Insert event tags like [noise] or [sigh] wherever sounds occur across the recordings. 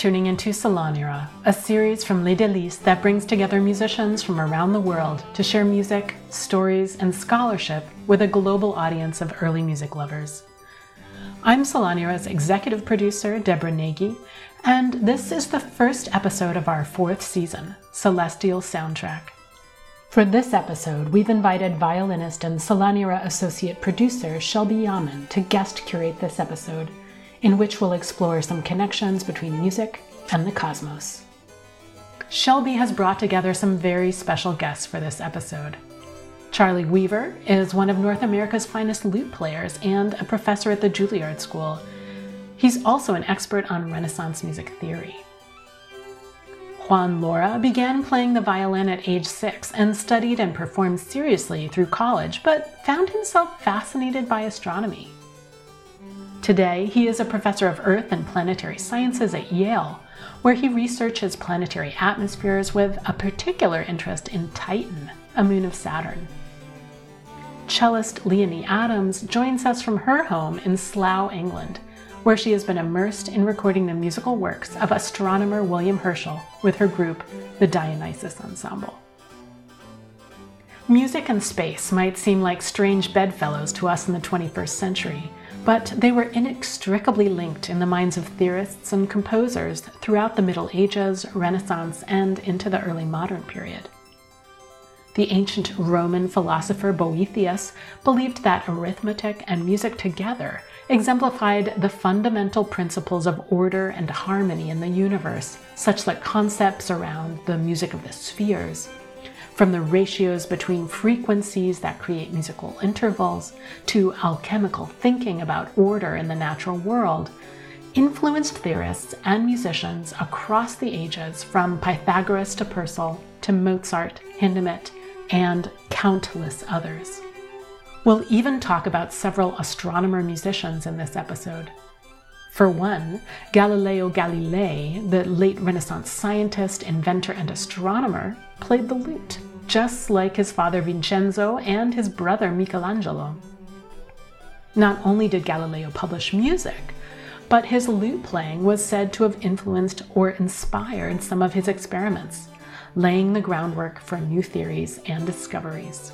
tuning into SalonEra, a series from Les Délices that brings together musicians from around the world to share music, stories, and scholarship with a global audience of early music lovers. I'm SalonEra's executive producer, Deborah Nagy, and this is the first episode of our fourth season, Celestial Soundtrack. For this episode, we've invited violinist and SalonEra associate producer Shelby Yamin to guest curate this episode in which we'll explore some connections between music and the cosmos. Shelby has brought together some very special guests for this episode. Charlie Weaver is one of North America's finest lute players and a professor at the Juilliard School. He's also an expert on Renaissance music theory. Juan Lora began playing the violin at age six and studied and performed seriously through college, but found himself fascinated by astronomy. Today, he is a professor of Earth and Planetary Sciences at Yale, where he researches planetary atmospheres with a particular interest in Titan, a moon of Saturn. Cellist Leonie Adams joins us from her home in Slough, England, where she has been immersed in recording the musical works of astronomer William Herschel with her group, the Dionysus Ensemble. Music and space might seem like strange bedfellows to us in the 21st century, but they were inextricably linked in the minds of theorists and composers throughout the Middle Ages, Renaissance, and into the early modern period. The ancient Roman philosopher Boethius believed that arithmetic and music together exemplified the fundamental principles of order and harmony in the universe, such that concepts around the music of the spheres from the ratios between frequencies that create musical intervals to alchemical thinking about order in the natural world, influenced theorists and musicians across the ages from Pythagoras to Purcell to Mozart, Hindemith, and countless others. We'll even talk about several astronomer musicians in this episode. For one, Galileo Galilei, the late Renaissance scientist, inventor, and astronomer, played the lute just like his father Vincenzo and his brother Michelangelo. Not only did Galileo publish music, but his lute playing was said to have influenced or inspired some of his experiments, laying the groundwork for new theories and discoveries.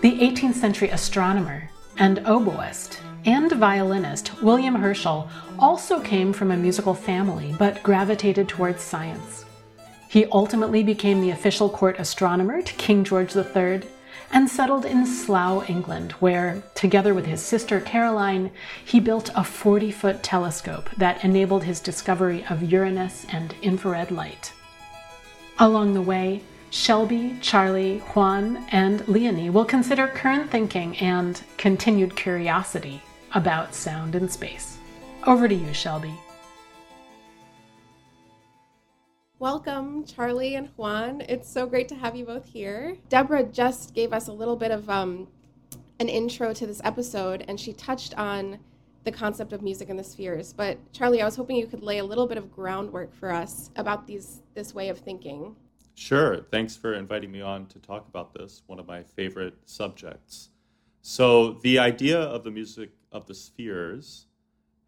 The 18th century astronomer and oboist and violinist William Herschel also came from a musical family but gravitated towards science. He ultimately became the official court astronomer to King George III and settled in Slough, England, where, together with his sister Caroline, he built a 40 foot telescope that enabled his discovery of Uranus and infrared light. Along the way, Shelby, Charlie, Juan, and Leonie will consider current thinking and continued curiosity about sound in space. Over to you, Shelby. Welcome, Charlie and Juan. It's so great to have you both here. Deborah just gave us a little bit of um, an intro to this episode, and she touched on the concept of music in the spheres. But Charlie, I was hoping you could lay a little bit of groundwork for us about these this way of thinking. Sure. Thanks for inviting me on to talk about this, one of my favorite subjects. So, the idea of the music of the spheres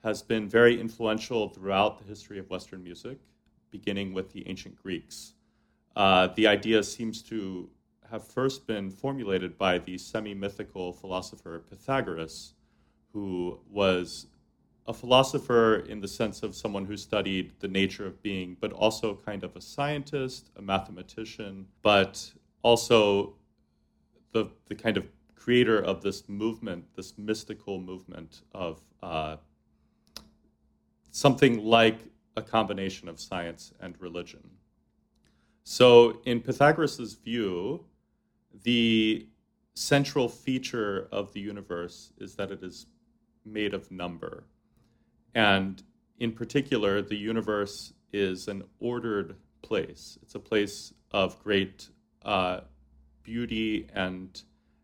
has been very influential throughout the history of Western music beginning with the ancient Greeks. Uh, the idea seems to have first been formulated by the semi mythical philosopher Pythagoras, who was a philosopher in the sense of someone who studied the nature of being, but also kind of a scientist, a mathematician, but also the, the kind of creator of this movement, this mystical movement of uh, something like a combination of science and religion. So, in Pythagoras' view, the central feature of the universe is that it is made of number. And in particular, the universe is an ordered place. It's a place of great uh, beauty and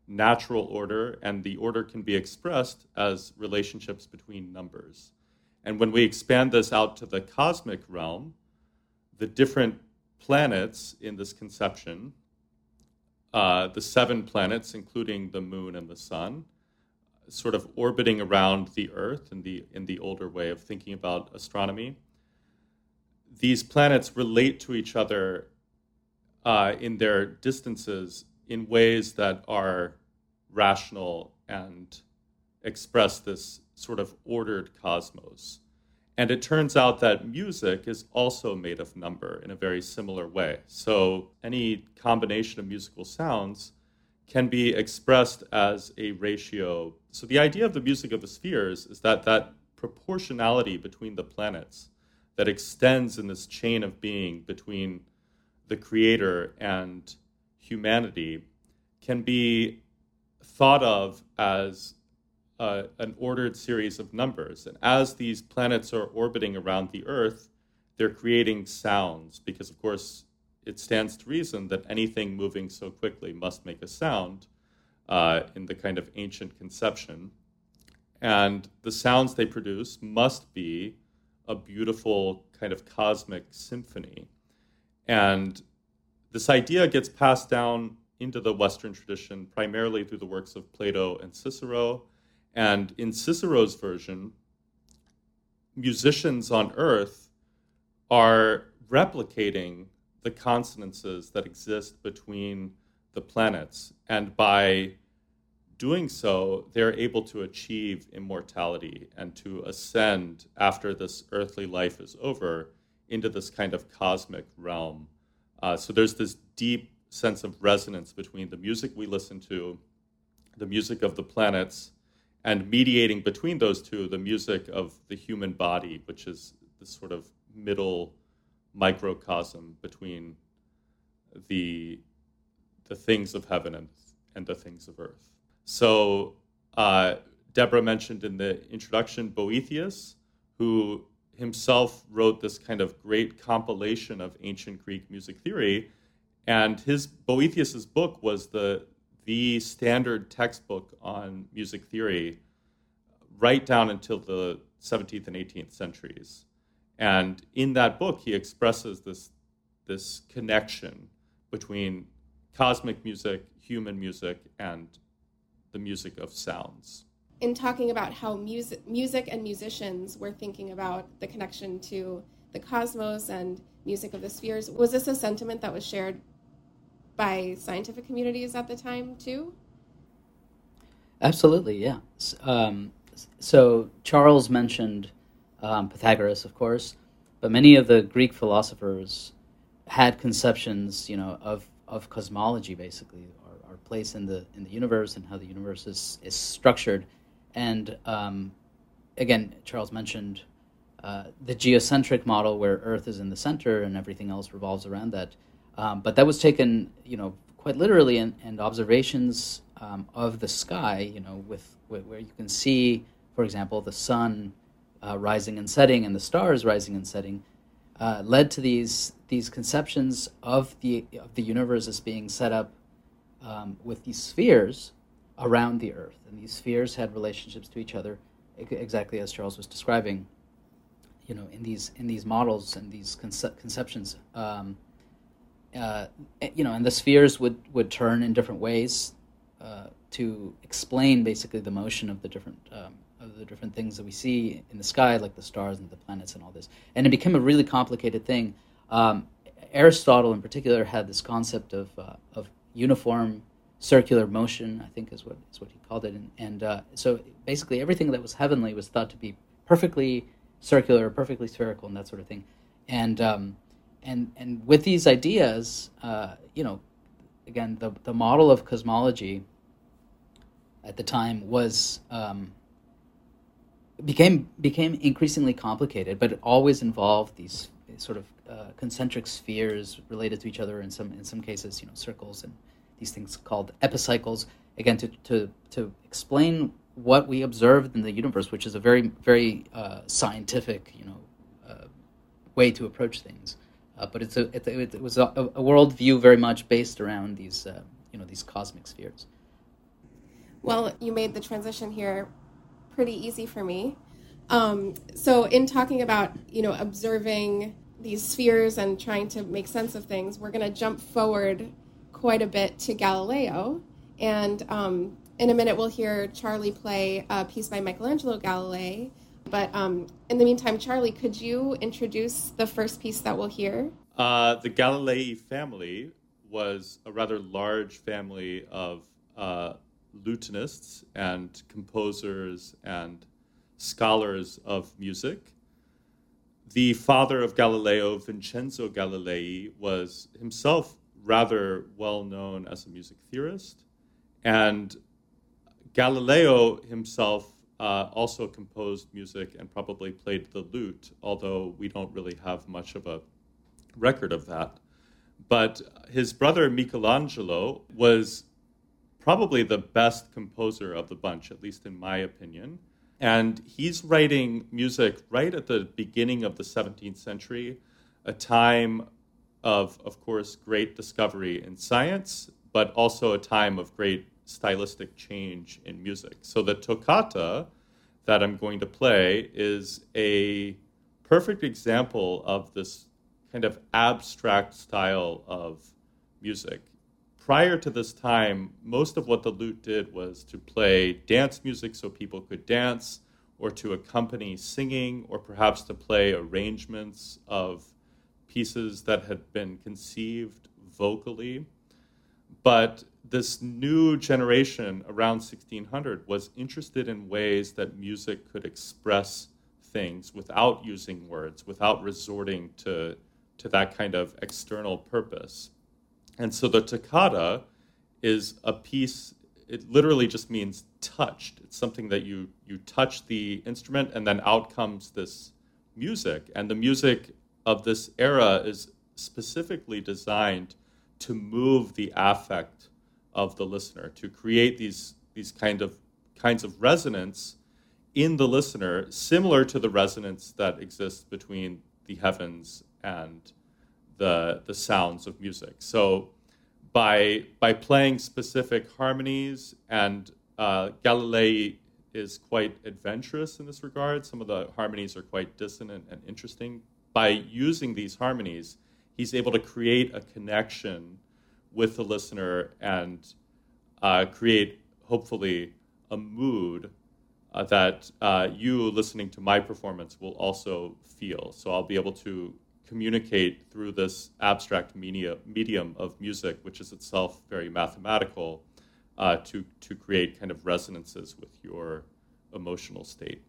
natural order, and the order can be expressed as relationships between numbers. And when we expand this out to the cosmic realm, the different planets in this conception, uh, the seven planets, including the moon and the sun, sort of orbiting around the Earth in the, in the older way of thinking about astronomy, these planets relate to each other uh, in their distances in ways that are rational and express this sort of ordered cosmos. And it turns out that music is also made of number in a very similar way. So any combination of musical sounds can be expressed as a ratio. So the idea of the music of the spheres is that that proportionality between the planets that extends in this chain of being between the creator and humanity can be thought of as uh, an ordered series of numbers. And as these planets are orbiting around the Earth, they're creating sounds because, of course, it stands to reason that anything moving so quickly must make a sound uh, in the kind of ancient conception. And the sounds they produce must be a beautiful kind of cosmic symphony. And this idea gets passed down into the Western tradition primarily through the works of Plato and Cicero and in Cicero's version, musicians on Earth are replicating the consonances that exist between the planets. And by doing so, they're able to achieve immortality and to ascend after this earthly life is over into this kind of cosmic realm. Uh, so there's this deep sense of resonance between the music we listen to, the music of the planets, and mediating between those two the music of the human body, which is this sort of middle microcosm between the the things of heaven and, and the things of earth. So uh, Deborah mentioned in the introduction Boethius, who himself wrote this kind of great compilation of ancient Greek music theory, and his Boethius's book was the the standard textbook on music theory right down until the 17th and 18th centuries. And in that book, he expresses this, this connection between cosmic music, human music, and the music of sounds. In talking about how music, music and musicians were thinking about the connection to the cosmos and music of the spheres, was this a sentiment that was shared by scientific communities at the time too? Absolutely, yeah. Um, so Charles mentioned um, Pythagoras, of course, but many of the Greek philosophers had conceptions, you know, of, of cosmology, basically, our, our place in the in the universe and how the universe is is structured. And um, again, Charles mentioned uh, the geocentric model, where Earth is in the center and everything else revolves around that. Um, but that was taken, you know, quite literally, and, and observations um, of the sky, you know, with, with, where you can see, for example, the sun uh, rising and setting and the stars rising and setting, uh, led to these these conceptions of the of the universe as being set up um, with these spheres around the Earth, and these spheres had relationships to each other, exactly as Charles was describing. You know, in these in these models and these conce- conceptions. Um, uh, you know, and the spheres would, would turn in different ways uh, to explain basically the motion of the different um, of the different things that we see in the sky, like the stars and the planets and all this. And it became a really complicated thing. Um, Aristotle, in particular, had this concept of uh, of uniform circular motion. I think is what is what he called it. And, and uh, so basically, everything that was heavenly was thought to be perfectly circular, perfectly spherical, and that sort of thing. And um, and and with these ideas, uh, you know, again, the the model of cosmology at the time was um, became became increasingly complicated, but it always involved these sort of uh, concentric spheres related to each other. In some in some cases, you know, circles and these things called epicycles. Again, to to to explain what we observed in the universe, which is a very very uh, scientific, you know, uh, way to approach things. Uh, but it's a, it, it was a, a worldview very much based around these uh, you know these cosmic spheres. Well, you made the transition here pretty easy for me. Um, so, in talking about you know observing these spheres and trying to make sense of things, we're going to jump forward quite a bit to Galileo, and um, in a minute we'll hear Charlie play a piece by Michelangelo Galilei But um, in the meantime, Charlie, could you introduce the first piece that we'll hear? Uh, the Galilei family was a rather large family of uh, lutenists and composers and scholars of music. The father of Galileo, Vincenzo Galilei, was himself rather well known as a music theorist. And Galileo himself uh, also composed music and probably played the lute, although we don't really have much of a record of that. But his brother Michelangelo was probably the best composer of the bunch, at least in my opinion. And he's writing music right at the beginning of the 17th century, a time of, of course, great discovery in science, but also a time of great stylistic change in music. So the toccata that I'm going to play is a perfect example of this kind of abstract style of music. Prior to this time, most of what the lute did was to play dance music so people could dance, or to accompany singing, or perhaps to play arrangements of pieces that had been conceived vocally. But this new generation around 1600 was interested in ways that music could express things without using words, without resorting to, to that kind of external purpose. And so the toccata is a piece, it literally just means touched. It's something that you, you touch the instrument and then out comes this music. And the music of this era is specifically designed to move the affect of the listener, to create these, these kind of kinds of resonance in the listener, similar to the resonance that exists between the heavens and the, the sounds of music. So by, by playing specific harmonies, and uh, Galilei is quite adventurous in this regard. Some of the harmonies are quite dissonant and interesting. By using these harmonies, he's able to create a connection with the listener and uh, create, hopefully, a mood uh, that uh, you listening to my performance will also feel. So I'll be able to communicate through this abstract media, medium of music, which is itself very mathematical, uh, to, to create kind of resonances with your emotional state.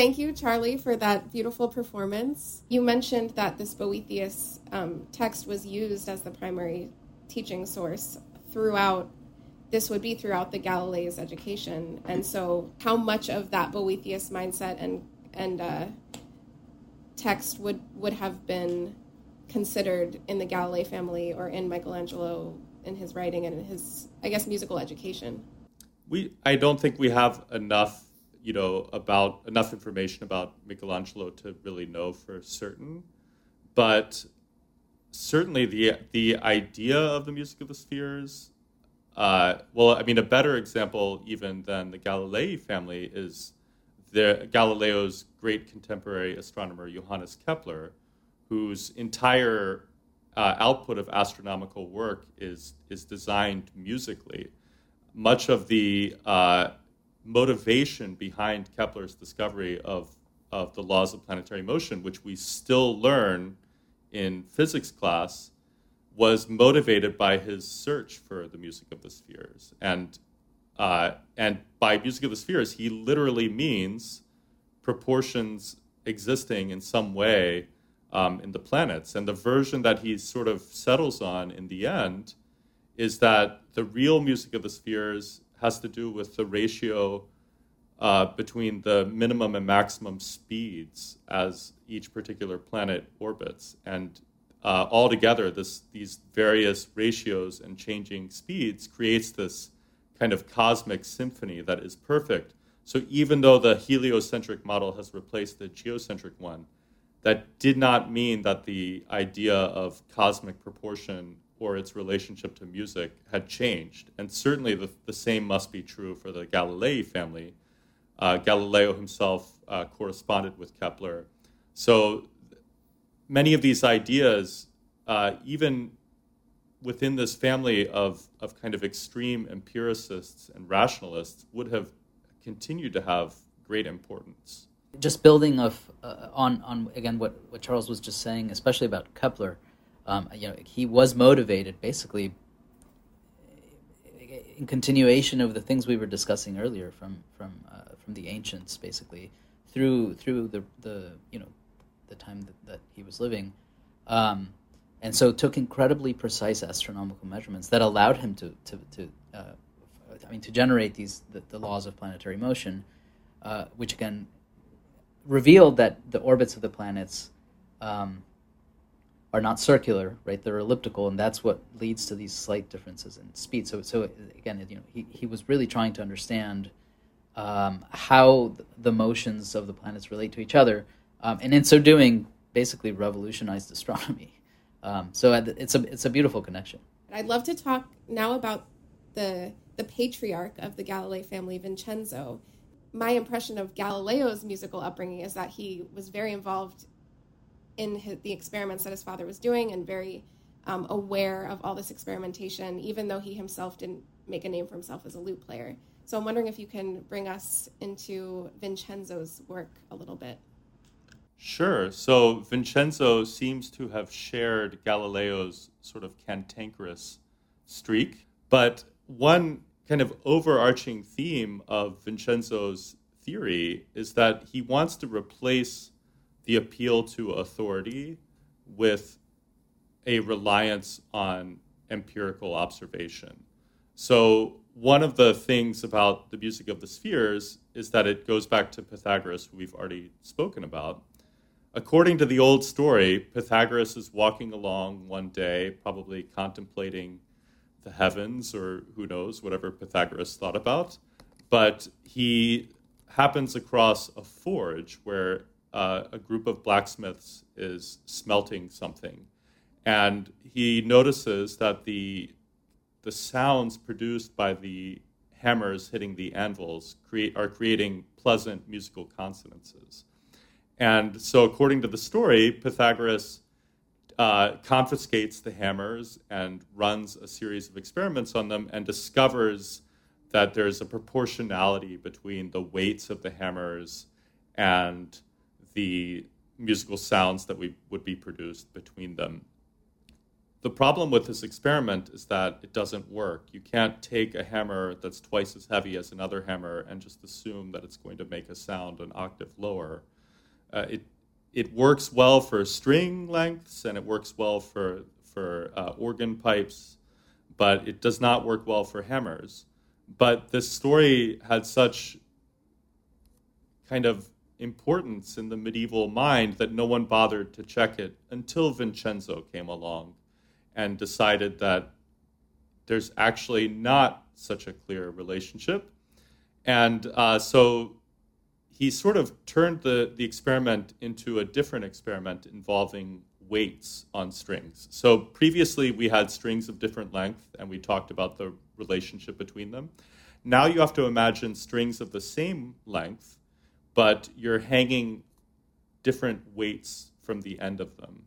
Thank you, Charlie, for that beautiful performance. You mentioned that this Boethius um, text was used as the primary teaching source throughout. This would be throughout the Galileo's education, and so how much of that Boethius mindset and and uh, text would would have been considered in the Galilei family or in Michelangelo in his writing and in his, I guess, musical education? We, I don't think we have enough you know, about enough information about Michelangelo to really know for certain. But certainly the the idea of the music of the spheres, uh, well, I mean, a better example even than the Galilei family is the Galileo's great contemporary astronomer Johannes Kepler, whose entire uh, output of astronomical work is is designed musically. Much of the uh, motivation behind Kepler's discovery of, of the laws of planetary motion, which we still learn in physics class, was motivated by his search for the music of the spheres. And, uh, and by music of the spheres, he literally means proportions existing in some way um, in the planets. And the version that he sort of settles on in the end is that the real music of the spheres has to do with the ratio uh, between the minimum and maximum speeds as each particular planet orbits. And uh, altogether, this, these various ratios and changing speeds creates this kind of cosmic symphony that is perfect. So even though the heliocentric model has replaced the geocentric one, that did not mean that the idea of cosmic proportion or its relationship to music had changed. And certainly the, the same must be true for the Galilei family. Uh, Galileo himself uh, corresponded with Kepler. So many of these ideas, uh, even within this family of, of kind of extreme empiricists and rationalists, would have continued to have great importance. Just building of, uh, on, on, again, what, what Charles was just saying, especially about Kepler um, you know, he was motivated basically in continuation of the things we were discussing earlier from from uh, from the ancients, basically through through the the you know the time that, that he was living, um, and so took incredibly precise astronomical measurements that allowed him to to, to uh, I mean to generate these the, the laws of planetary motion, uh, which again revealed that the orbits of the planets um, are not circular, right? They're elliptical, and that's what leads to these slight differences in speed. So, so again, you know, he, he was really trying to understand um, how the motions of the planets relate to each other, um, and in so doing, basically revolutionized astronomy. [laughs] Um, so it's a it's a beautiful connection. I'd love to talk now about the the patriarch of the Galilei family, Vincenzo. My impression of Galileo's musical upbringing is that he was very involved in his, the experiments that his father was doing and very um, aware of all this experimentation, even though he himself didn't make a name for himself as a lute player. So I'm wondering if you can bring us into Vincenzo's work a little bit. Sure. So Vincenzo seems to have shared Galileo's sort of cantankerous streak, but one kind of overarching theme of Vincenzo's theory is that he wants to replace the appeal to authority with a reliance on empirical observation. So, one of the things about the music of the spheres is that it goes back to Pythagoras, who we've already spoken about. According to the old story, Pythagoras is walking along one day, probably contemplating the heavens or who knows, whatever Pythagoras thought about. But he happens across a forge where uh, a group of blacksmiths is smelting something. And he notices that the, the sounds produced by the hammers hitting the anvils create, are creating pleasant musical consonances. And so, according to the story, Pythagoras uh, confiscates the hammers and runs a series of experiments on them and discovers that there's a proportionality between the weights of the hammers and the musical sounds that we would be produced between them. The problem with this experiment is that it doesn't work. You can't take a hammer that's twice as heavy as another hammer and just assume that it's going to make a sound an octave lower. Uh, it it works well for string lengths and it works well for for uh, organ pipes, but it does not work well for hammers. But this story had such kind of importance in the medieval mind that no one bothered to check it until Vincenzo came along and decided that there's actually not such a clear relationship. And uh, so he sort of turned the, the experiment into a different experiment involving weights on strings. So previously we had strings of different length and we talked about the relationship between them. Now you have to imagine strings of the same length, but you're hanging different weights from the end of them.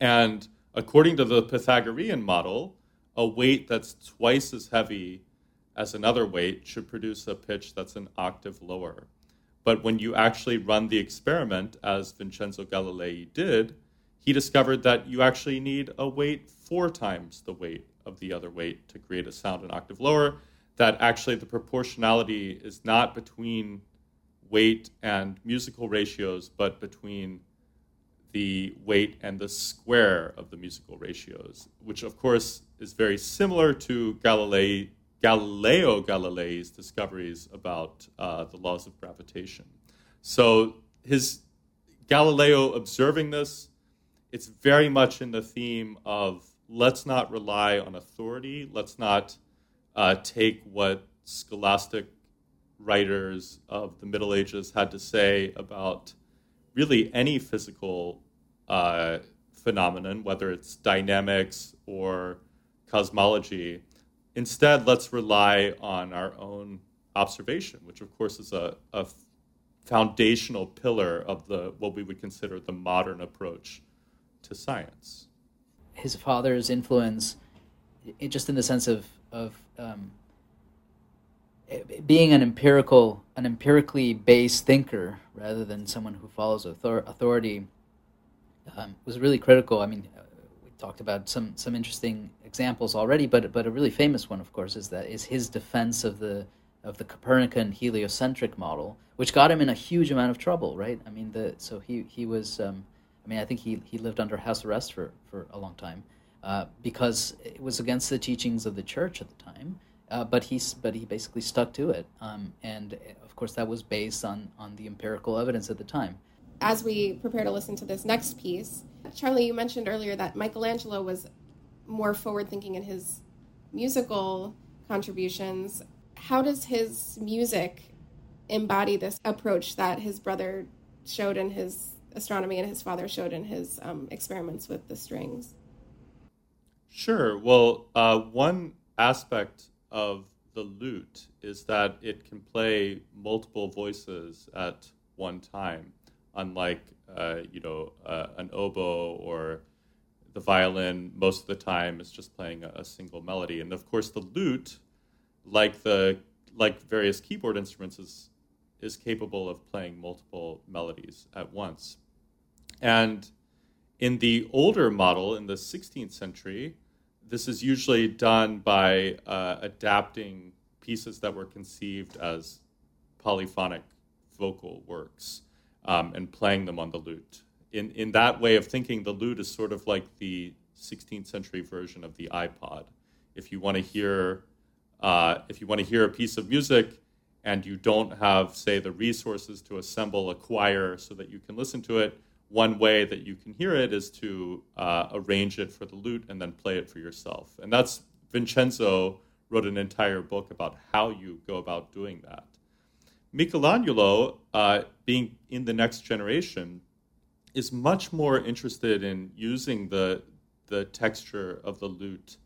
And according to the Pythagorean model, a weight that's twice as heavy as another weight should produce a pitch that's an octave lower. But when you actually run the experiment, as Vincenzo Galilei did, he discovered that you actually need a weight four times the weight of the other weight to create a sound an octave lower. That actually the proportionality is not between weight and musical ratios, but between the weight and the square of the musical ratios, which of course is very similar to Galilei Galileo Galilei's discoveries about uh, the laws of gravitation. So his Galileo observing this, it's very much in the theme of let's not rely on authority, let's not uh, take what scholastic writers of the Middle Ages had to say about really any physical uh, phenomenon, whether it's dynamics or cosmology, Instead, let's rely on our own observation, which of course is a, a foundational pillar of the what we would consider the modern approach to science. His father's influence, it, just in the sense of of um, being an empirical, an empirically based thinker rather than someone who follows author- authority, um, was really critical. I mean, we talked about some some interesting examples already, but but a really famous one, of course, is that is his defense of the of the Copernican heliocentric model, which got him in a huge amount of trouble, right? I mean, the so he he was, um, I mean, I think he he lived under house arrest for for a long time uh, because it was against the teachings of the church at the time. Uh, but he but he basically stuck to it, um, and of course that was based on on the empirical evidence at the time as we prepare to listen to this next piece, Charlie, you mentioned earlier that Michelangelo was more forward thinking in his musical contributions. How does his music embody this approach that his brother showed in his astronomy and his father showed in his um, experiments with the strings? Sure. Well, uh, one aspect of the lute is that it can play multiple voices at one time unlike uh, you know uh, an oboe or the violin most of the time is just playing a, a, single melody. And of course the lute like the like various keyboard instruments is is capable of playing multiple melodies at once. And in the older model in the 16th century this is usually done by uh, adapting pieces that were conceived as polyphonic vocal works um, and playing them on the lute. In, in that way of thinking, the lute is sort of like the 16th century version of the iPod. If you want to hear, uh, if you want to hear a piece of music and you don't have, say, the resources to assemble a choir so that you can listen to it, one way that you can hear it is to uh, arrange it for the lute and then play it for yourself. And that's Vincenzo wrote an entire book about how you go about doing that. Michelangelo, uh, being in the next generation, is much more interested in using the the texture of the lute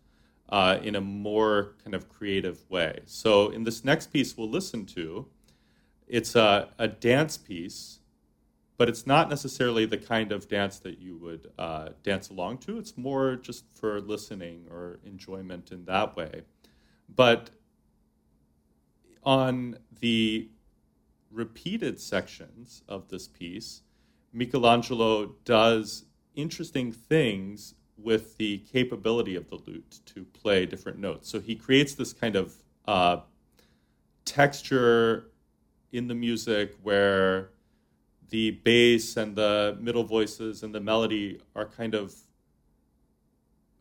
uh, in a more kind of creative way. So in this next piece we'll listen to, it's a, a dance piece, but it's not necessarily the kind of dance that you would uh, dance along to. It's more just for listening or enjoyment in that way. But on the repeated sections of this piece, Michelangelo does interesting things with the capability of the lute to play different notes. So he creates this kind of uh, texture in the music where the bass and the middle voices and the melody are kind of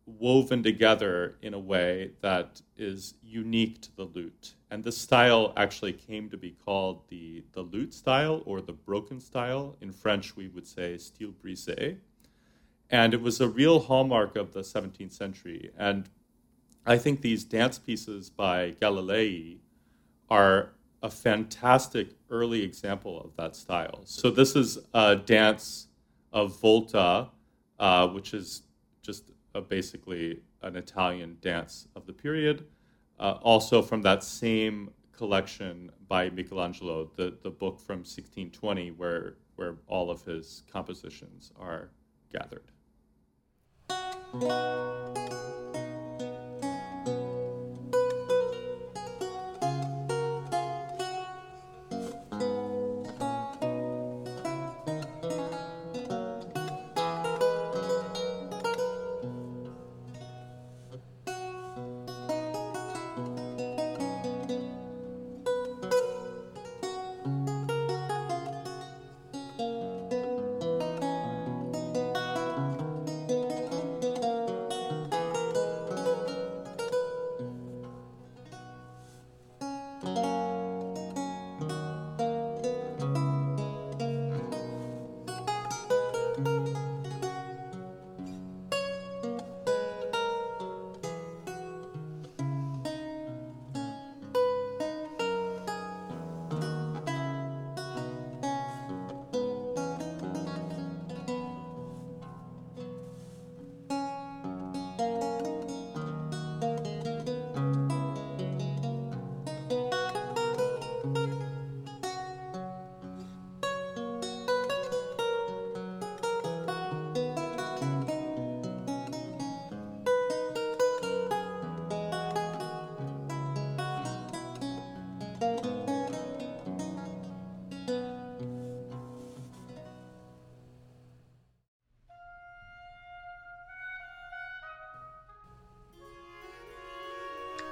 woven together in a way that is unique to the lute. And this style actually came to be called the, the lute style or the broken style. In French, we would say style brisé. And it was a real hallmark of the 17th century. And I think these dance pieces by Galilei are a fantastic early example of that style. So this is a dance of Volta, uh, which is just a, basically an Italian dance of the period. Uh, also from that same collection by Michelangelo, the, the book from 1620, where, where all of his compositions are gathered.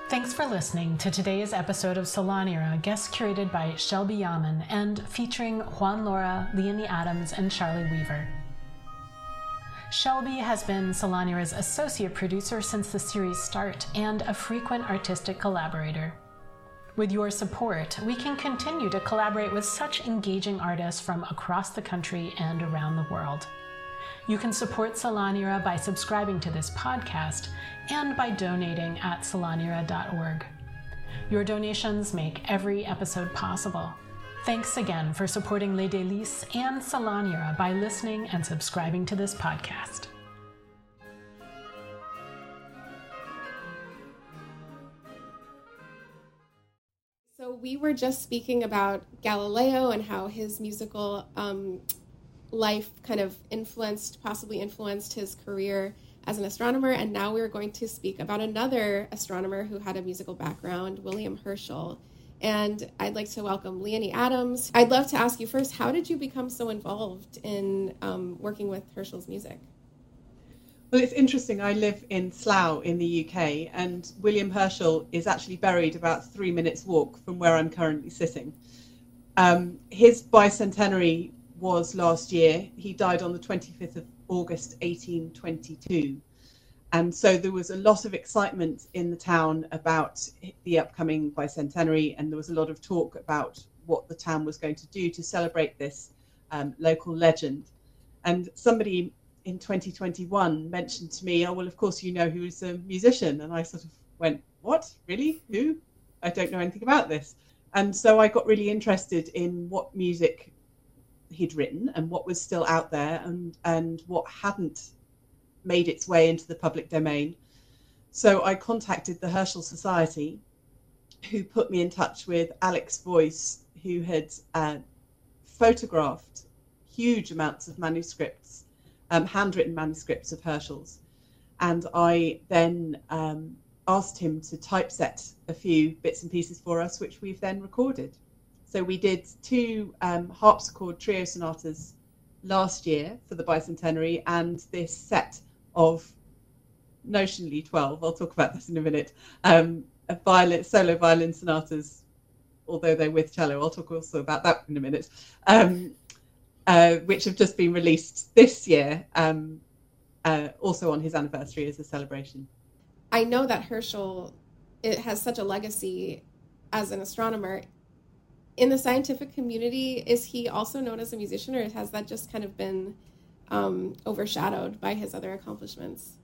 Thanks for listening to today's episode of SalonEra, guest curated by Shelby Yamin and featuring Juan Lora, Leonie Adams, and Charlie Weaver. Shelby has been SalonEra's associate producer since the series' start and a frequent artistic collaborator. With your support, we can continue to collaborate with such engaging artists from across the country and around the world. You can support SalonEra by subscribing to this podcast and by donating at salonera.org. Your donations make every episode possible. Thanks again for supporting Les Délices and SalonEra by listening and subscribing to this podcast. So we were just speaking about Galileo and how his musical um, life kind of influenced, possibly influenced his career as an astronomer. And now we're going to speak about another astronomer who had a musical background, William Herschel. And I'd like to welcome Leonie Adams. I'd love to ask you first, how did you become so involved in um, working with Herschel's music? Well, it's interesting. I live in Slough in the UK, and William Herschel is actually buried about three minutes' walk from where I'm currently sitting. Um, his bicentenary was last year. He died on the 25th of August 1822. And so there was a lot of excitement in the town about the upcoming bicentenary, and there was a lot of talk about what the town was going to do to celebrate this um, local legend. And somebody in 2021 mentioned to me, Oh, well, of course, you know who's a musician. And I sort of went, What? Really? Who? I don't know anything about this. And so I got really interested in what music he'd written and what was still out there and, and what hadn't made its way into the public domain. So I contacted the Herschel Society, who put me in touch with Alex Voice, who had uh, photographed huge amounts of manuscripts, um, handwritten manuscripts of Herschel's. And I then um, asked him to typeset a few bits and pieces for us, which we've then recorded. So we did two um, harpsichord trio sonatas last year for the bicentenary, and this set of notionally 12, I'll talk about this in a minute, um, violin, solo violin sonatas, although they're with cello. I'll talk also about that in a minute, um, uh, which have just been released this year, um, uh, also on his anniversary as a celebration. I know that Herschel it has such a legacy as an astronomer. In the scientific community, is he also known as a musician, or has that just kind of been um, overshadowed by his other accomplishments?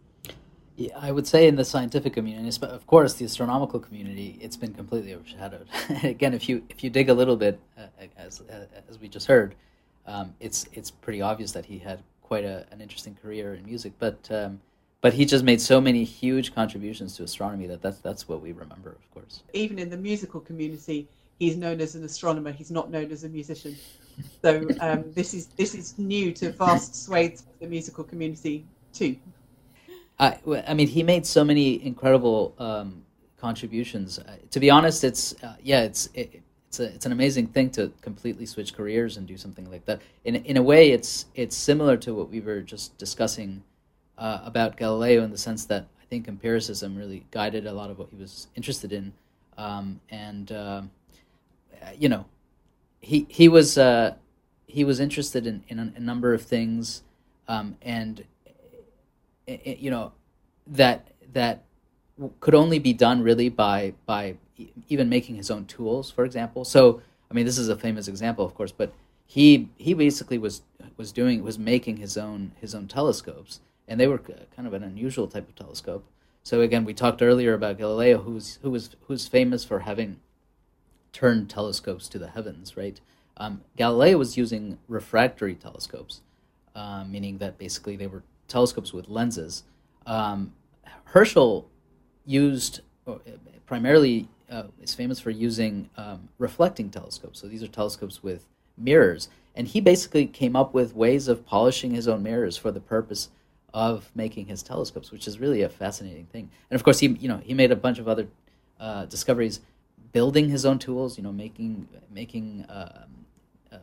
Yeah, I would say in the scientific community, but of course, the astronomical community, it's been completely overshadowed. [laughs] Again, if you if you dig a little bit, uh, as uh, as we just heard, um, it's it's pretty obvious that he had quite a, an interesting career in music. But um, but he just made so many huge contributions to astronomy that that's that's what we remember, of course. Even in the musical community, he's known as an astronomer. He's not known as a musician. So um, this is this is new to vast swathes of the musical community too. I, I mean, he made so many incredible um, contributions. Uh, to be honest, it's uh, yeah, it's it, it's a, it's an amazing thing to completely switch careers and do something like that. In in a way, it's it's similar to what we were just discussing uh, about Galileo in the sense that I think empiricism really guided a lot of what he was interested in, um, and uh, you know, he he was uh, he was interested in, in a, number of things, um, and you know that that could only be done really by by even making his own tools, for example. So I mean, this is a famous example, of course, but he he basically was was doing was making his own his own telescopes, and they were kind of an unusual type of telescope. So again, we talked earlier about Galileo, who's who was who's famous for having turned telescopes to the heavens, right? Um, Galileo was using refractory telescopes, uh, meaning that basically they were telescopes with lenses. Um, Herschel used uh, primarily uh, is famous for using um, reflecting telescopes. So these are telescopes with mirrors, and he basically came up with ways of polishing his own mirrors for the purpose of making his telescopes, which is really a fascinating thing. And of course, he you know he made a bunch of other uh, discoveries, building his own tools. You know, making making um, uh,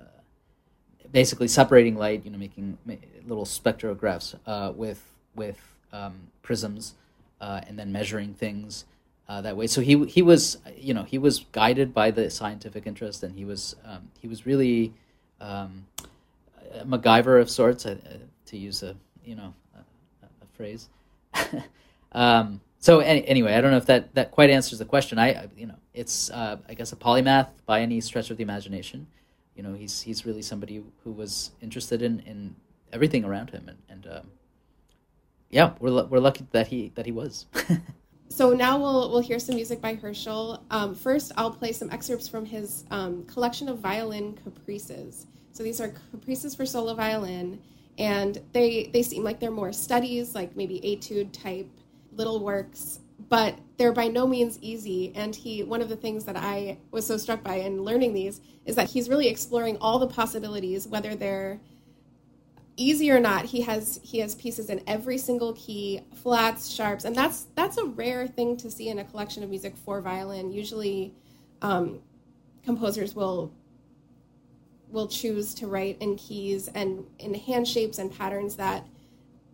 basically separating light. You know, making little spectrographs uh, with with um, prisms, uh, and then measuring things. Uh, that way, so he he was you know he was guided by the scientific interest, and he was um, he was really um, a MacGyver of sorts, uh, to use a you know a phrase. [laughs] so any, anyway, I don't know if that, that quite answers the question. I, you know, it's uh, I guess a polymath by any stretch of the imagination. You know, he's he's really somebody who was interested in, in everything around him, and, and um, yeah, we're we're lucky that he that he was. [laughs] so now we'll we'll hear some music by Herschel. Um, first, I'll play some excerpts from his um, collection of violin caprices. So these are caprices for solo violin, and they they seem like they're more studies like maybe etude type little works but they're by no means easy. And he one of the things that i was so struck by in learning these is that he's really exploring all the possibilities whether they're easy or not. He has he has pieces in every single key flats sharps and that's that's a rare thing to see in a collection of music for violin. Usually um, composers will will choose to write in keys and in hand shapes and patterns that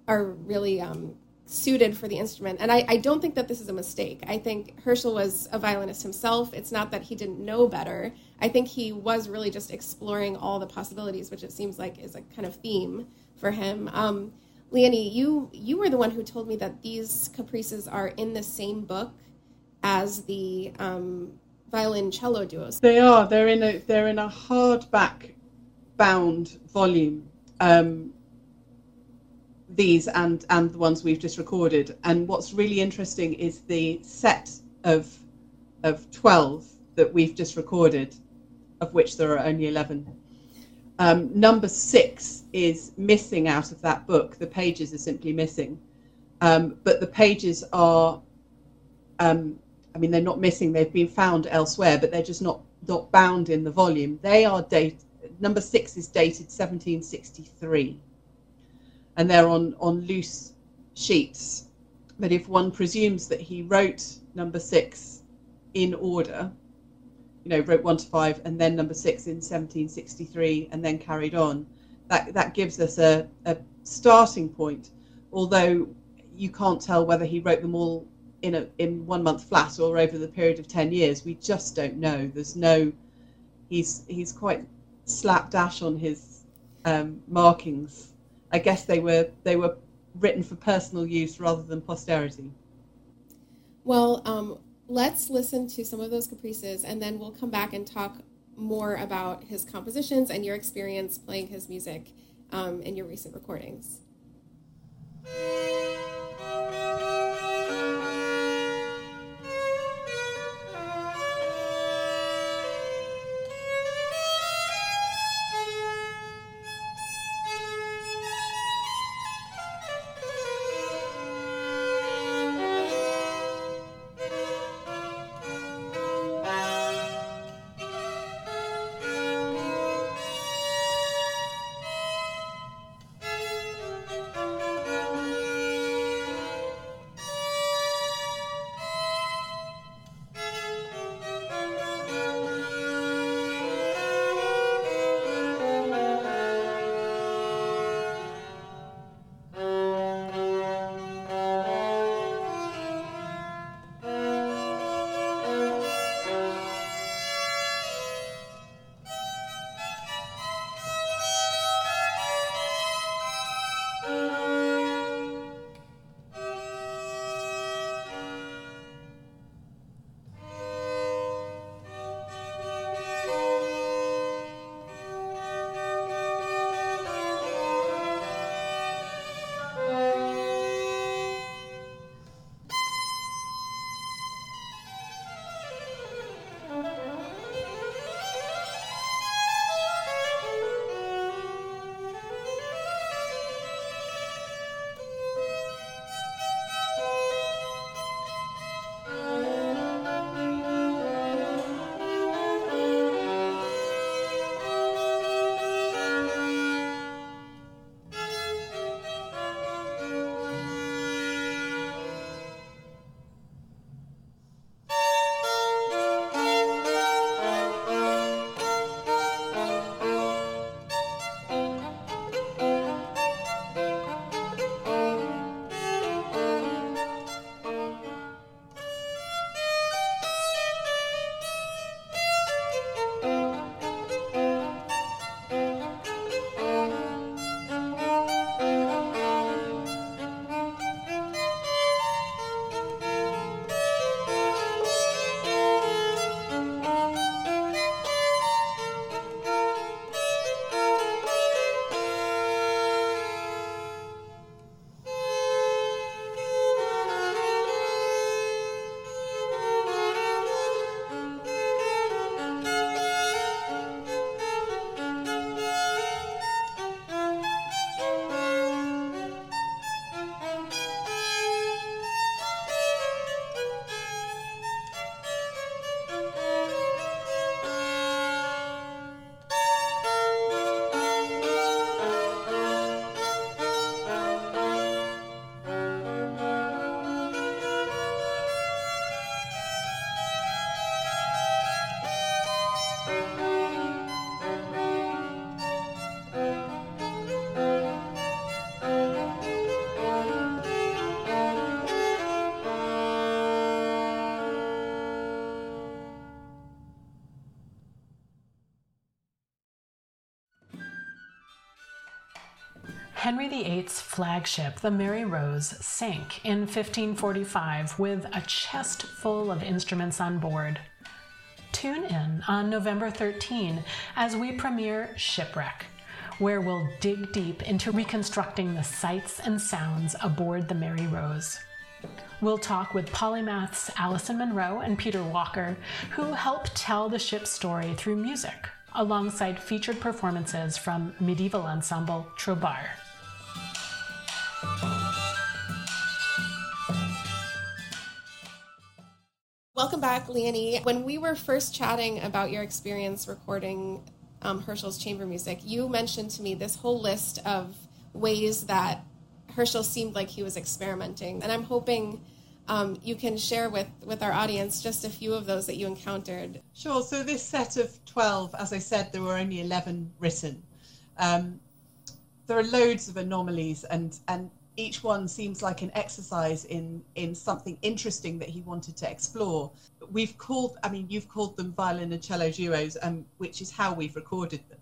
are really um, suited for the instrument. And I, I don't think that this is a mistake. I think Herschel was a violinist himself. It's not that he didn't know better. I think he was really just exploring all the possibilities, which it seems like is a kind of theme for him. Um, Leonie, you you were the one who told me that these caprices are in the same book as the um, violin cello duos. They are. They're in a they're in a hardback bound volume. Um, these and and the ones we've just recorded. And what's really interesting is the set of of twelve that we've just recorded, of which there are only eleven. Um, number six is missing out of that book. The pages are simply missing, um, but the pages are. Um, I mean, they're not missing. They've been found elsewhere, but they're just not not bound in the volume. They are date. Number six is dated 1763 and they're on, on loose sheets. But if one presumes that he wrote number six in order, you know, wrote one to five and then number six in 1763 and then carried on, that, that gives us a, a starting point. Although you can't tell whether he wrote them all in a in one month flat or over the period of 10 years we just don't know there's no he's he's quite slapdash on his um, markings I guess they were they were written for personal use rather than posterity. Well, um, let's listen to some of those caprices, and then we'll come back and talk more about his compositions and your experience playing his music um, in your recent recordings. Henry VIII's flagship, the Mary Rose, sank in 1545 with a chest full of instruments on board. Tune in on November 13 as we premiere Shipwreck, where we'll dig deep into reconstructing the sights and sounds aboard the Mary Rose. We'll talk with polymaths Alison Monroe and Peter Walker, who help tell the ship's story through music, alongside featured performances from medieval ensemble Trobar. Welcome back, Leonie. When we were first chatting about your experience recording um, Herschel's chamber music, you mentioned to me this whole list of ways that Herschel seemed like he was experimenting. And I'm hoping um, you can share with, with our audience just a few of those that you encountered. Sure. So, this set of 12, as I said, there were only 11 written. Um, there are loads of anomalies, and, and each one seems like an exercise in in something interesting that he wanted to explore. We've called, I mean, you've called them violin and cello duos, um, which is how we've recorded them.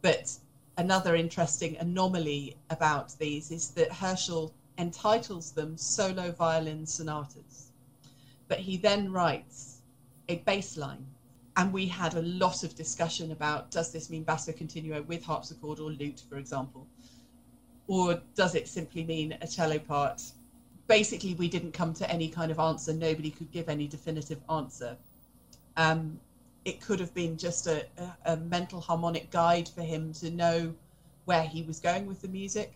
But another interesting anomaly about these is that Herschel entitles them solo violin sonatas, but he then writes a bass line. And we had a lot of discussion about does this mean basso continuo with harpsichord or lute, for example? Or does it simply mean a cello part? Basically, we didn't come to any kind of answer. Nobody could give any definitive answer. Um, it could have been just a, a, mental harmonic guide for him to know where he was going with the music.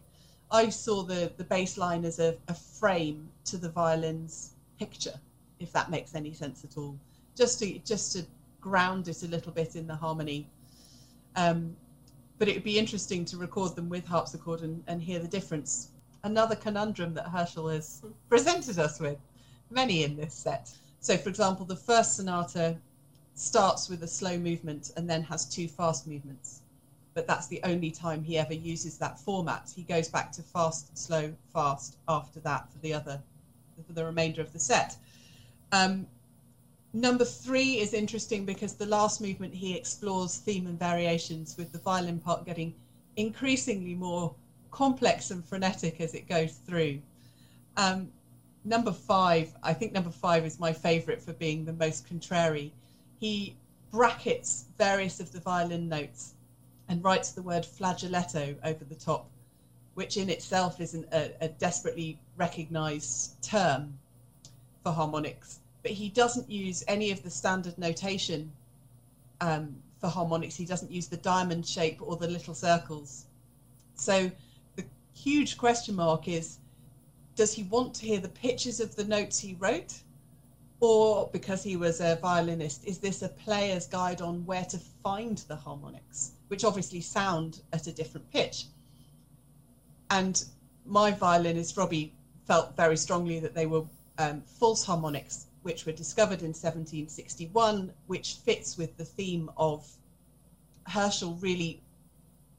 I saw the, the bass line as a, a frame to the violin's picture, if that makes any sense at all. Just to just to ground it a little bit in the harmony. Um, but it would be interesting to record them with harpsichord and, and hear the difference. Another conundrum that Herschel has presented us with, many in this set. So, for example, the first sonata starts with a slow movement and then has two fast movements. But that's the only time he ever uses that format. He goes back to fast, slow, fast after that for the other, for the remainder of the set. Um, Number three is interesting because the last movement he explores theme and variations with the violin part getting increasingly more complex and frenetic as it goes through. Um, number five, I think number five is my favorite for being the most contrary. He brackets various of the violin notes and writes the word flagelletto over the top, which in itself isn't a, a desperately recognized term for harmonics but he doesn't use any of the standard notation um, for harmonics. He doesn't use the diamond shape or the little circles. So the huge question mark is does he want to hear the pitches of the notes he wrote? Or because he was a violinist, is this a player's guide on where to find the harmonics, which obviously sound at a different pitch? And my violinist, Robbie, felt very strongly that they were um, false harmonics which were discovered in 1761, which fits with the theme of Herschel really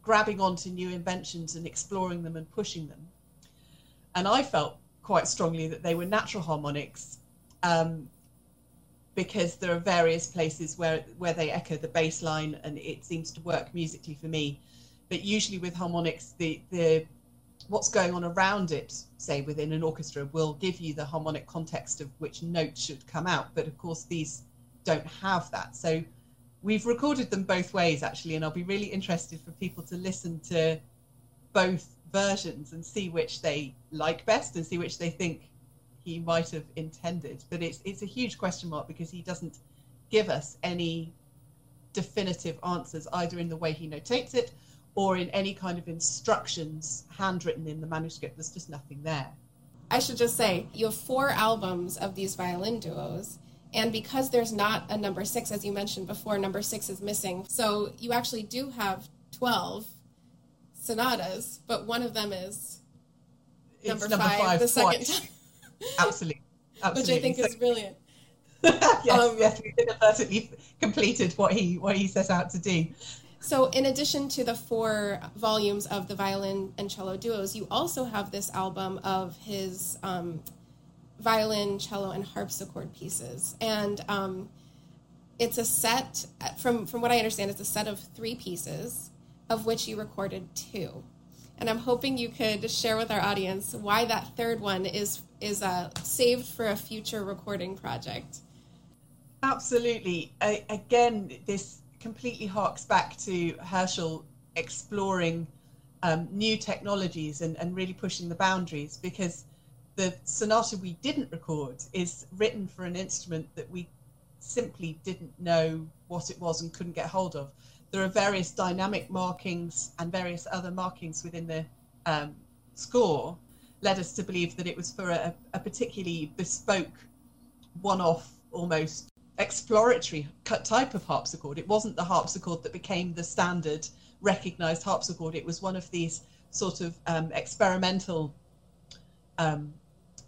grabbing onto new inventions and exploring them and pushing them. And I felt quite strongly that they were natural harmonics um, because there are various places where, where they echo the bass line and it seems to work musically for me. But usually with harmonics, the, the what's going on around it, say within an orchestra, will give you the harmonic context of which note should come out. But of course, these don't have that. So we've recorded them both ways actually, and I'll be really interested for people to listen to both versions and see which they like best and see which they think he might have intended. But it's it's a huge question mark because he doesn't give us any definitive answers either in the way he notates it or in any kind of instructions handwritten in the manuscript. There's just nothing there. I should just say you have four albums of these violin duos. And because there's not a number six, as you mentioned before, number six is missing. So you actually do have 12 sonatas, but one of them is number, number five, five, the second time. [laughs] Absolutely. Absolutely. [laughs] Which I think so, is brilliant. [laughs] yes, um, yes, we inadvertently completed what he what he set out to do. So, in addition to the four volumes of the violin and cello duos, you also have this album of his um, violin, cello, and harpsichord pieces. And um, it's a set, from, from what I understand, it's a set of three pieces, of which you recorded two. and I'm hoping you could share with our audience why that third one is is uh, saved for a future recording project. Absolutely. I, again, this completely harks back to Herschel exploring um, new technologies and, and really pushing the boundaries because the sonata we didn't record is written for an instrument that we simply didn't know what it was and couldn't get hold of. There are various dynamic markings and various other markings within the um, score led us to believe that it was for a, a particularly bespoke, one-off, almost exploratory type of harpsichord. It wasn't the harpsichord that became the standard recognized harpsichord. It was one of these sort of um, experimental um,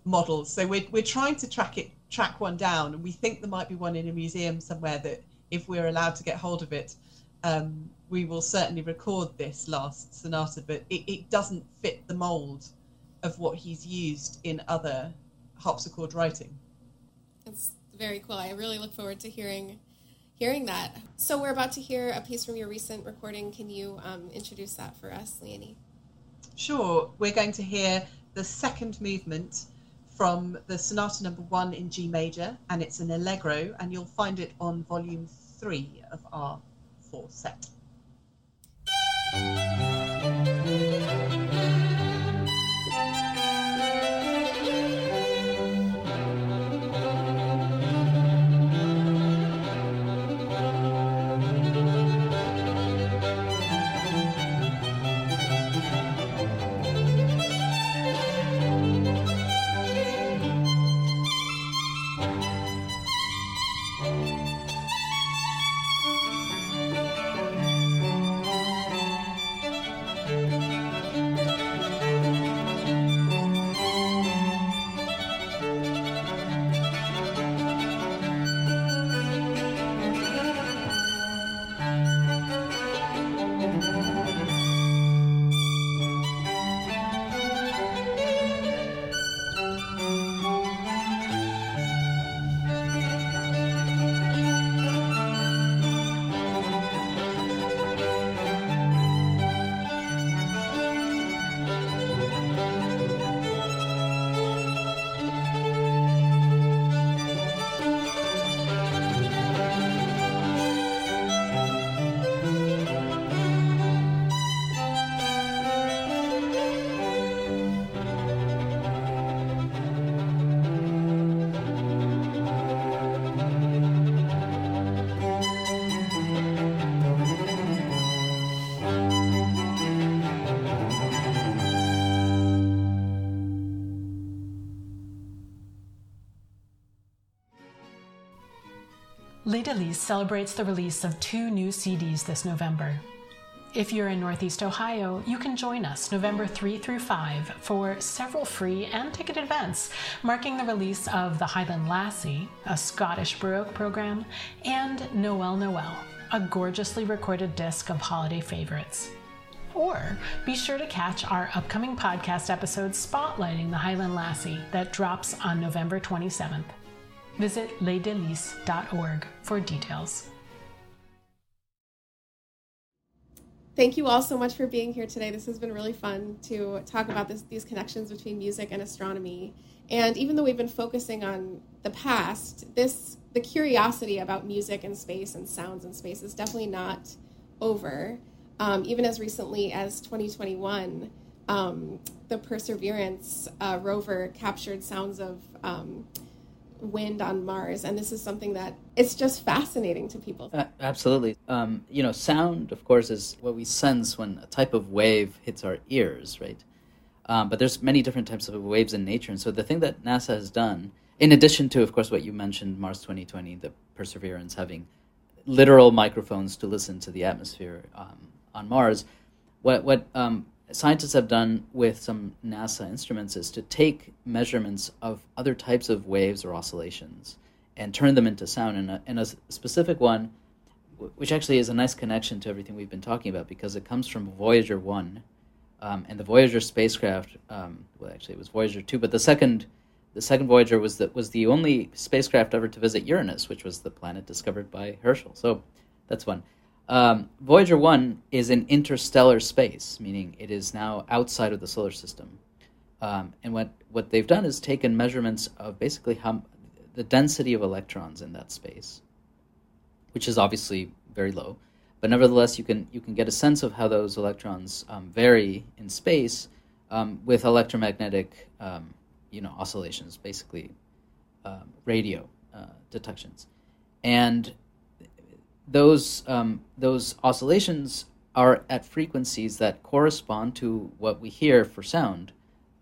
models. So we're, we're trying to track it, track one down, and we think there might be one in a museum somewhere that, if we're allowed to get hold of it, um, we will certainly record this last sonata. But it, it doesn't fit the mold of what he's used in other harpsichord writing. It's very cool. I really look forward to hearing hearing that. So we're about to hear a piece from your recent recording. Can you um, introduce that for us, Leonie? Sure. We're going to hear the second movement from the sonata number one in G major, and it's an allegro, and you'll find it on volume three of our four set. Les Délices celebrates the release of two new CDs this November. If you're in Northeast Ohio, you can join us November 3 through 5 for several free and ticketed events marking the release of The Highland Lassie, a Scottish Baroque program, and Noel Noel, a gorgeously recorded disc of holiday favorites. Or be sure to catch our upcoming podcast episode spotlighting the Highland Lassie that drops on November 27th. Visit lesdelices.org for details. Thank you all so much for being here today. This has been really fun to talk about this, these connections between music and astronomy. And even though we've been focusing on the past, this the curiosity about music and space and sounds and space is definitely not over. Um, even as recently as 2021, um, the Perseverance uh, rover captured sounds of um, wind on Mars, and this is something that it's just fascinating to people. Uh, absolutely. Um, you know, sound, of course, is what we sense when a type of wave hits our ears, right? Um, but there's many different types of waves in nature, and so the thing that NASA has done, in addition to, of course, what you mentioned, Mars 2020, the Perseverance having literal microphones to listen to the atmosphere um, on Mars, what what um, scientists have done with some NASA instruments is to take measurements of other types of waves or oscillations and turn them into sound. And a, and a specific one, which actually is a nice connection to everything we've been talking about because it comes from Voyager 1. Um, and the Voyager spacecraft, um, well, actually, it was Voyager 2, but the second. The second Voyager was the, was the only spacecraft ever to visit Uranus, which was the planet discovered by Herschel. So that's one. Um, Voyager 1 is in interstellar space, meaning it is now outside of the solar system. Um, and what, what they've done is taken measurements of basically how the density of electrons in that space, which is obviously very low. But nevertheless, you can, you can get a sense of how those electrons um, vary in space um, with electromagnetic um, you know, oscillations, basically um, radio uh, detections. And those um, those oscillations are at frequencies that correspond to what we hear for sound,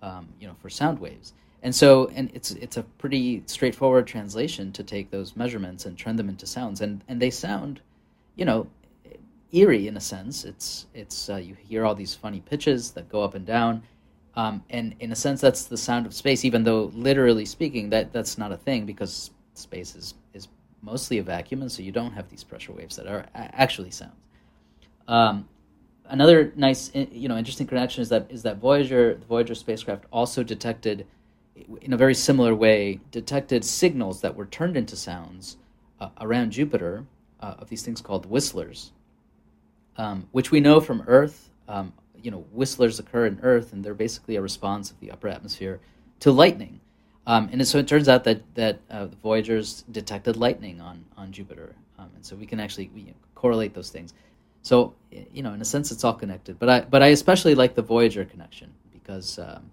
um, you know, for sound waves. And so, and it's it's a pretty straightforward translation to take those measurements and turn them into sounds, and and they sound, you know, eerie in a sense. It's it's uh, you hear all these funny pitches that go up and down, um, and in a sense that's the sound of space. Even though literally speaking, that that's not a thing because space is is mostly a vacuum, and so you don't have these pressure waves that are actually sounds. Um, another nice, you know, interesting connection is that is that Voyager, the Voyager spacecraft, also detected, in a very similar way, detected signals that were turned into sounds uh, around Jupiter uh, of these things called whistlers, um, which we know from Earth. Um, you know, whistlers occur in Earth, and they're basically a response of the upper atmosphere to lightning. Um, and so it turns out that that uh, the Voyagers detected lightning on on Jupiter, um, and so we can actually we correlate those things. So you know, in a sense, it's all connected. But I but I especially like the Voyager connection because um,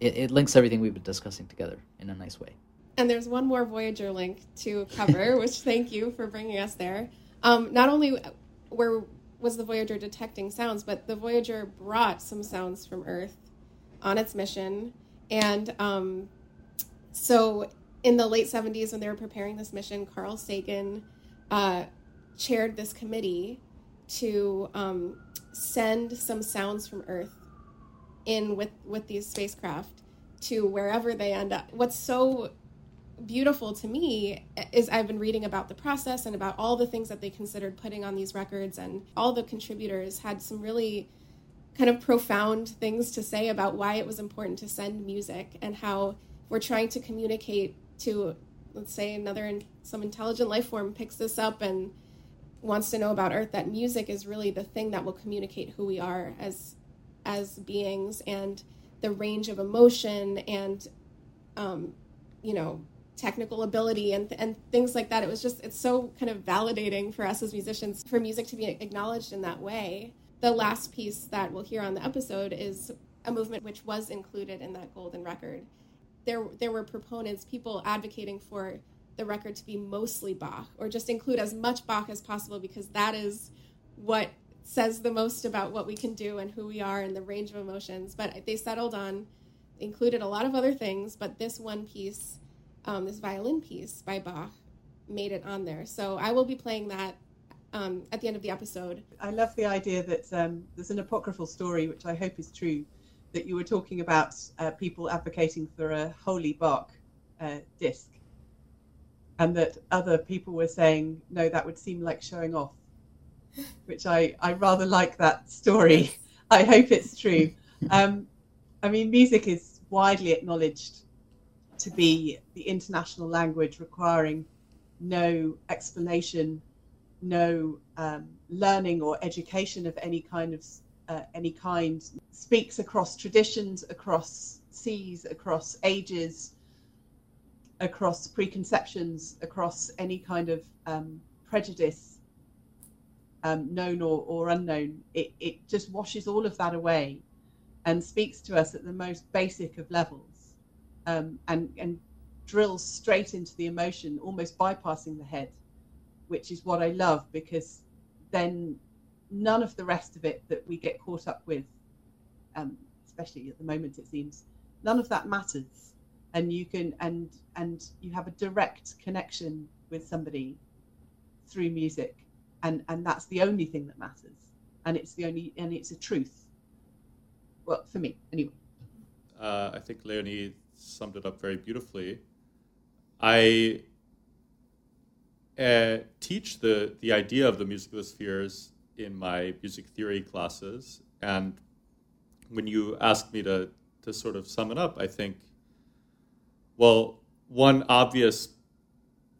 it, it links everything we've been discussing together in a nice way. And there's one more Voyager link to cover, [laughs] which thank you for bringing us there. Um, not only where was the Voyager detecting sounds, but the Voyager brought some sounds from Earth on its mission, and um, so in the late 70s, when they were preparing this mission, Carl Sagan uh, chaired this committee to um, send some sounds from Earth in with, with these spacecraft to wherever they end up. What's so beautiful to me is I've been reading about the process and about all the things that they considered putting on these records, and all the contributors had some really kind of profound things to say about why it was important to send music and how we're trying to communicate to let's say another some intelligent life form picks this up and wants to know about earth that music is really the thing that will communicate who we are as as beings and the range of emotion and um, you know technical ability and and things like that. It was just it's so kind of validating for us as musicians for music to be acknowledged in that way. The last piece that we'll hear on the episode is a movement which was included in that golden record there there were proponents, people advocating for the record to be mostly Bach or just include as much Bach as possible because that is what says the most about what we can do and who we are and the range of emotions. But they settled on included a lot of other things, but this one piece, um, this violin piece by Bach, made it on there. So I will be playing that um, at the end of the episode. I love the idea that um, there's an apocryphal story, which I hope is true, that you were talking about uh, people advocating for a wholly Bach uh, disc, and that other people were saying no, that would seem like showing off, which I I rather like that story. [laughs] I hope it's true. Um, I mean, music is widely acknowledged to be the international language requiring no explanation, no um, learning or education of any kind of uh, any kind speaks across traditions, across seas, across ages, across preconceptions, across any kind of um, prejudice, um, known or, or unknown. It, it just washes all of that away and speaks to us at the most basic of levels um, and, and drills straight into the emotion, almost bypassing the head, which is what I love because then none of the rest of it that we get caught up with, um, especially at the moment, it seems, none of that matters. And you can and and you have a direct connection with somebody through music, and and that's the only thing that matters, and it's the only and it's a truth. Well, for me, anyway. Uh, I think Leonie summed it up very beautifully. I uh, teach the the idea of the music of the spheres in my music theory classes. And when you ask me to, to sort of sum it up, I think, well, one obvious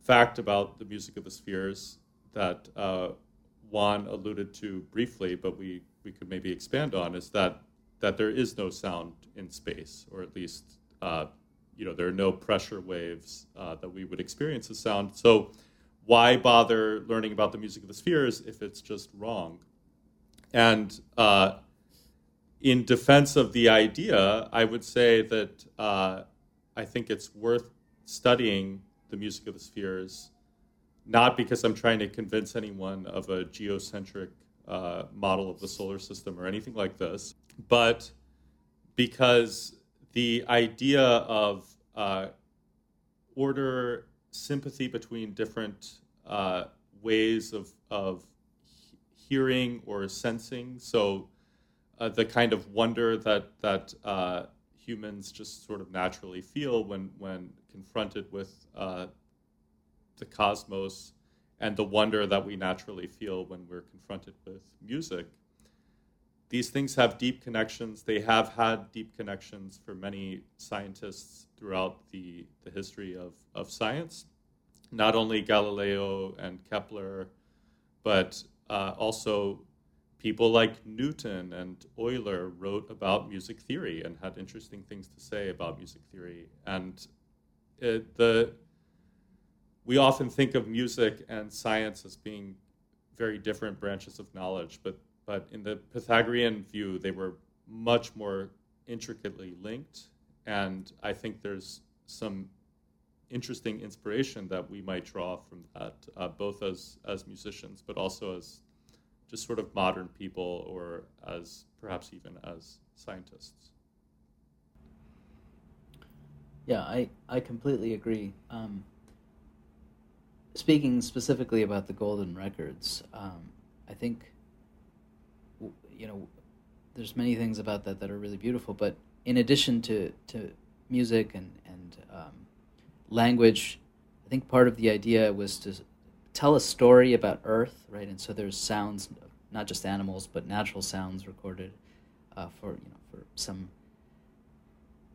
fact about the music of the spheres that uh, Juan alluded to briefly, but we, we could maybe expand on, is that that there is no sound in space, or at least uh, you know there are no pressure waves uh, that we would experience as sound. So why bother learning about the music of the spheres if it's just wrong? And uh, in defense of the idea, I would say that uh, I think it's worth studying the music of the spheres, not because I'm trying to convince anyone of a geocentric uh, model of the solar system or anything like this, but because the idea of uh, order sympathy between different uh, ways of, of hearing or sensing. So uh, the kind of wonder that that uh, humans just sort of naturally feel when when confronted with uh, the cosmos, and the wonder that we naturally feel when we're confronted with music. These things have deep connections. They have had deep connections for many scientists throughout the, the history of, of science. Not only Galileo and Kepler, but uh, also people like Newton and Euler wrote about music theory and had interesting things to say about music theory. And it, the we often think of music and science as being very different branches of knowledge, but but in the Pythagorean view, they were much more intricately linked, and I think there's some interesting inspiration that we might draw from that, uh, both as as musicians, but also as just sort of modern people, or as perhaps even as scientists. Yeah, I, I completely agree. Um, speaking specifically about the golden records, um, I think you know there's many things about that that are really beautiful. But in addition to to music and and um, language, I think part of the idea was to tell a story about Earth, right? And so there's sounds, not just animals, but natural sounds recorded uh, for you know for some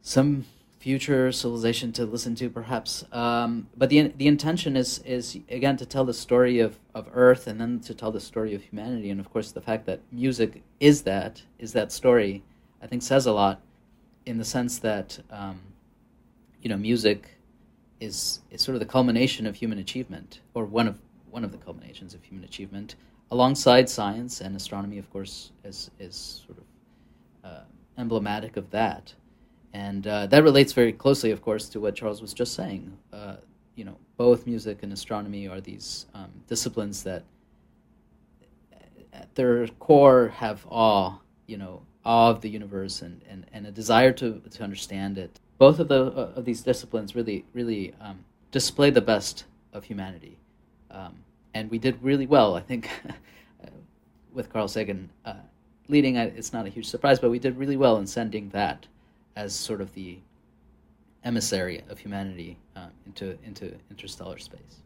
some future civilization to listen to, perhaps. Um, but the the intention is is again to tell the story of, of Earth, and then to tell the story of humanity. And of course, the fact that music is that is that story, I think, says a lot, in the sense that um, you know music is is sort of the culmination of human achievement, or one of one of the culminations of human achievement, alongside science and astronomy, of course, is is sort of uh, emblematic of that. And uh, that relates very closely, of course, to what Charles was just saying. Uh, you know, both music and astronomy are these um, disciplines that, at their core, have awe. You know, awe of the universe and, and, and a desire to to understand it. Both of the uh, of these disciplines really really um, display the best of humanity, um, and we did really well. I think [laughs] with Carl Sagan uh, leading, it's not a huge surprise, but we did really well in sending that as sort of the emissary of humanity uh, into into interstellar space.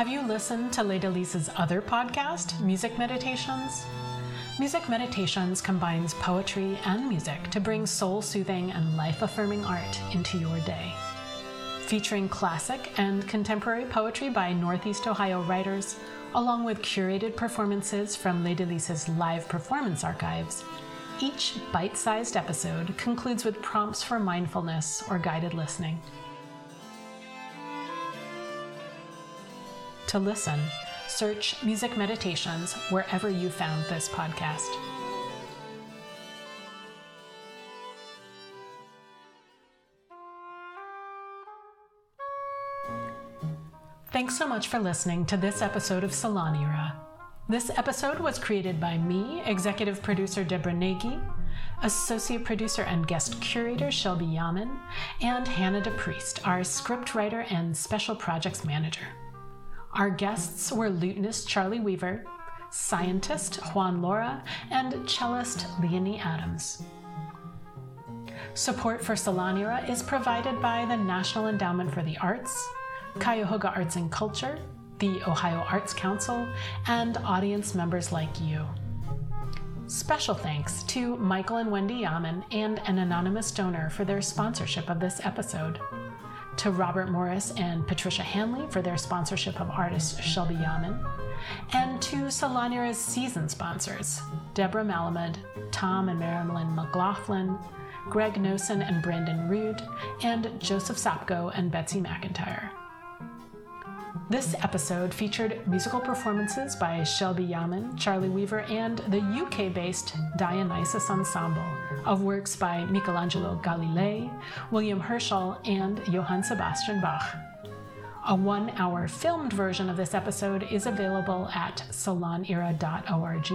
Have you listened to Les Délices' other podcast, Music Meditations? Music Meditations combines poetry and music to bring soul soothing and life affirming art into your day. Featuring classic and contemporary poetry by Northeast Ohio writers, along with curated performances from Les Délices' live performance archives, each bite sized episode concludes with prompts for mindfulness or guided listening. To listen, search Music Meditations wherever you found this podcast. Thanks so much for listening to this episode of SalonEra. This episode was created by me, executive producer Deborah Nagy, associate producer and guest curator Shelby Yamin, and Hannah DePriest, our scriptwriter and special projects manager. Our guests were lutenist Charlie Weaver, scientist Juan Lora, and cellist Leonie Adams. Support for SalonEra is provided by the National Endowment for the Arts, Cuyahoga Arts and Culture, the Ohio Arts Council, and audience members like you. Special thanks to Michael and Wendy Yamin and an anonymous donor for their sponsorship of this episode to Robert Morris and Patricia Hanley for their sponsorship of artist Shelby Yamin, and to Salon season sponsors, Deborah Malamud, Tom and Marilyn McLaughlin, Greg Nosen and Brandon Rude, and Joseph Sapko and Betsy McIntyre. This episode featured musical performances by Shelby Yamin, Charlie Weaver, and the UK based Dionysus Ensemble of works by Michelangelo Galilei, William Herschel, and Johann Sebastian Bach. A one hour filmed version of this episode is available at salonera.org,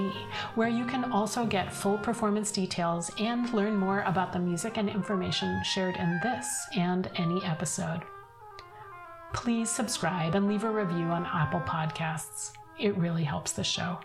where you can also get full performance details and learn more about the music and information shared in this and any episode please subscribe and leave a review on Apple Podcasts. It really helps the show.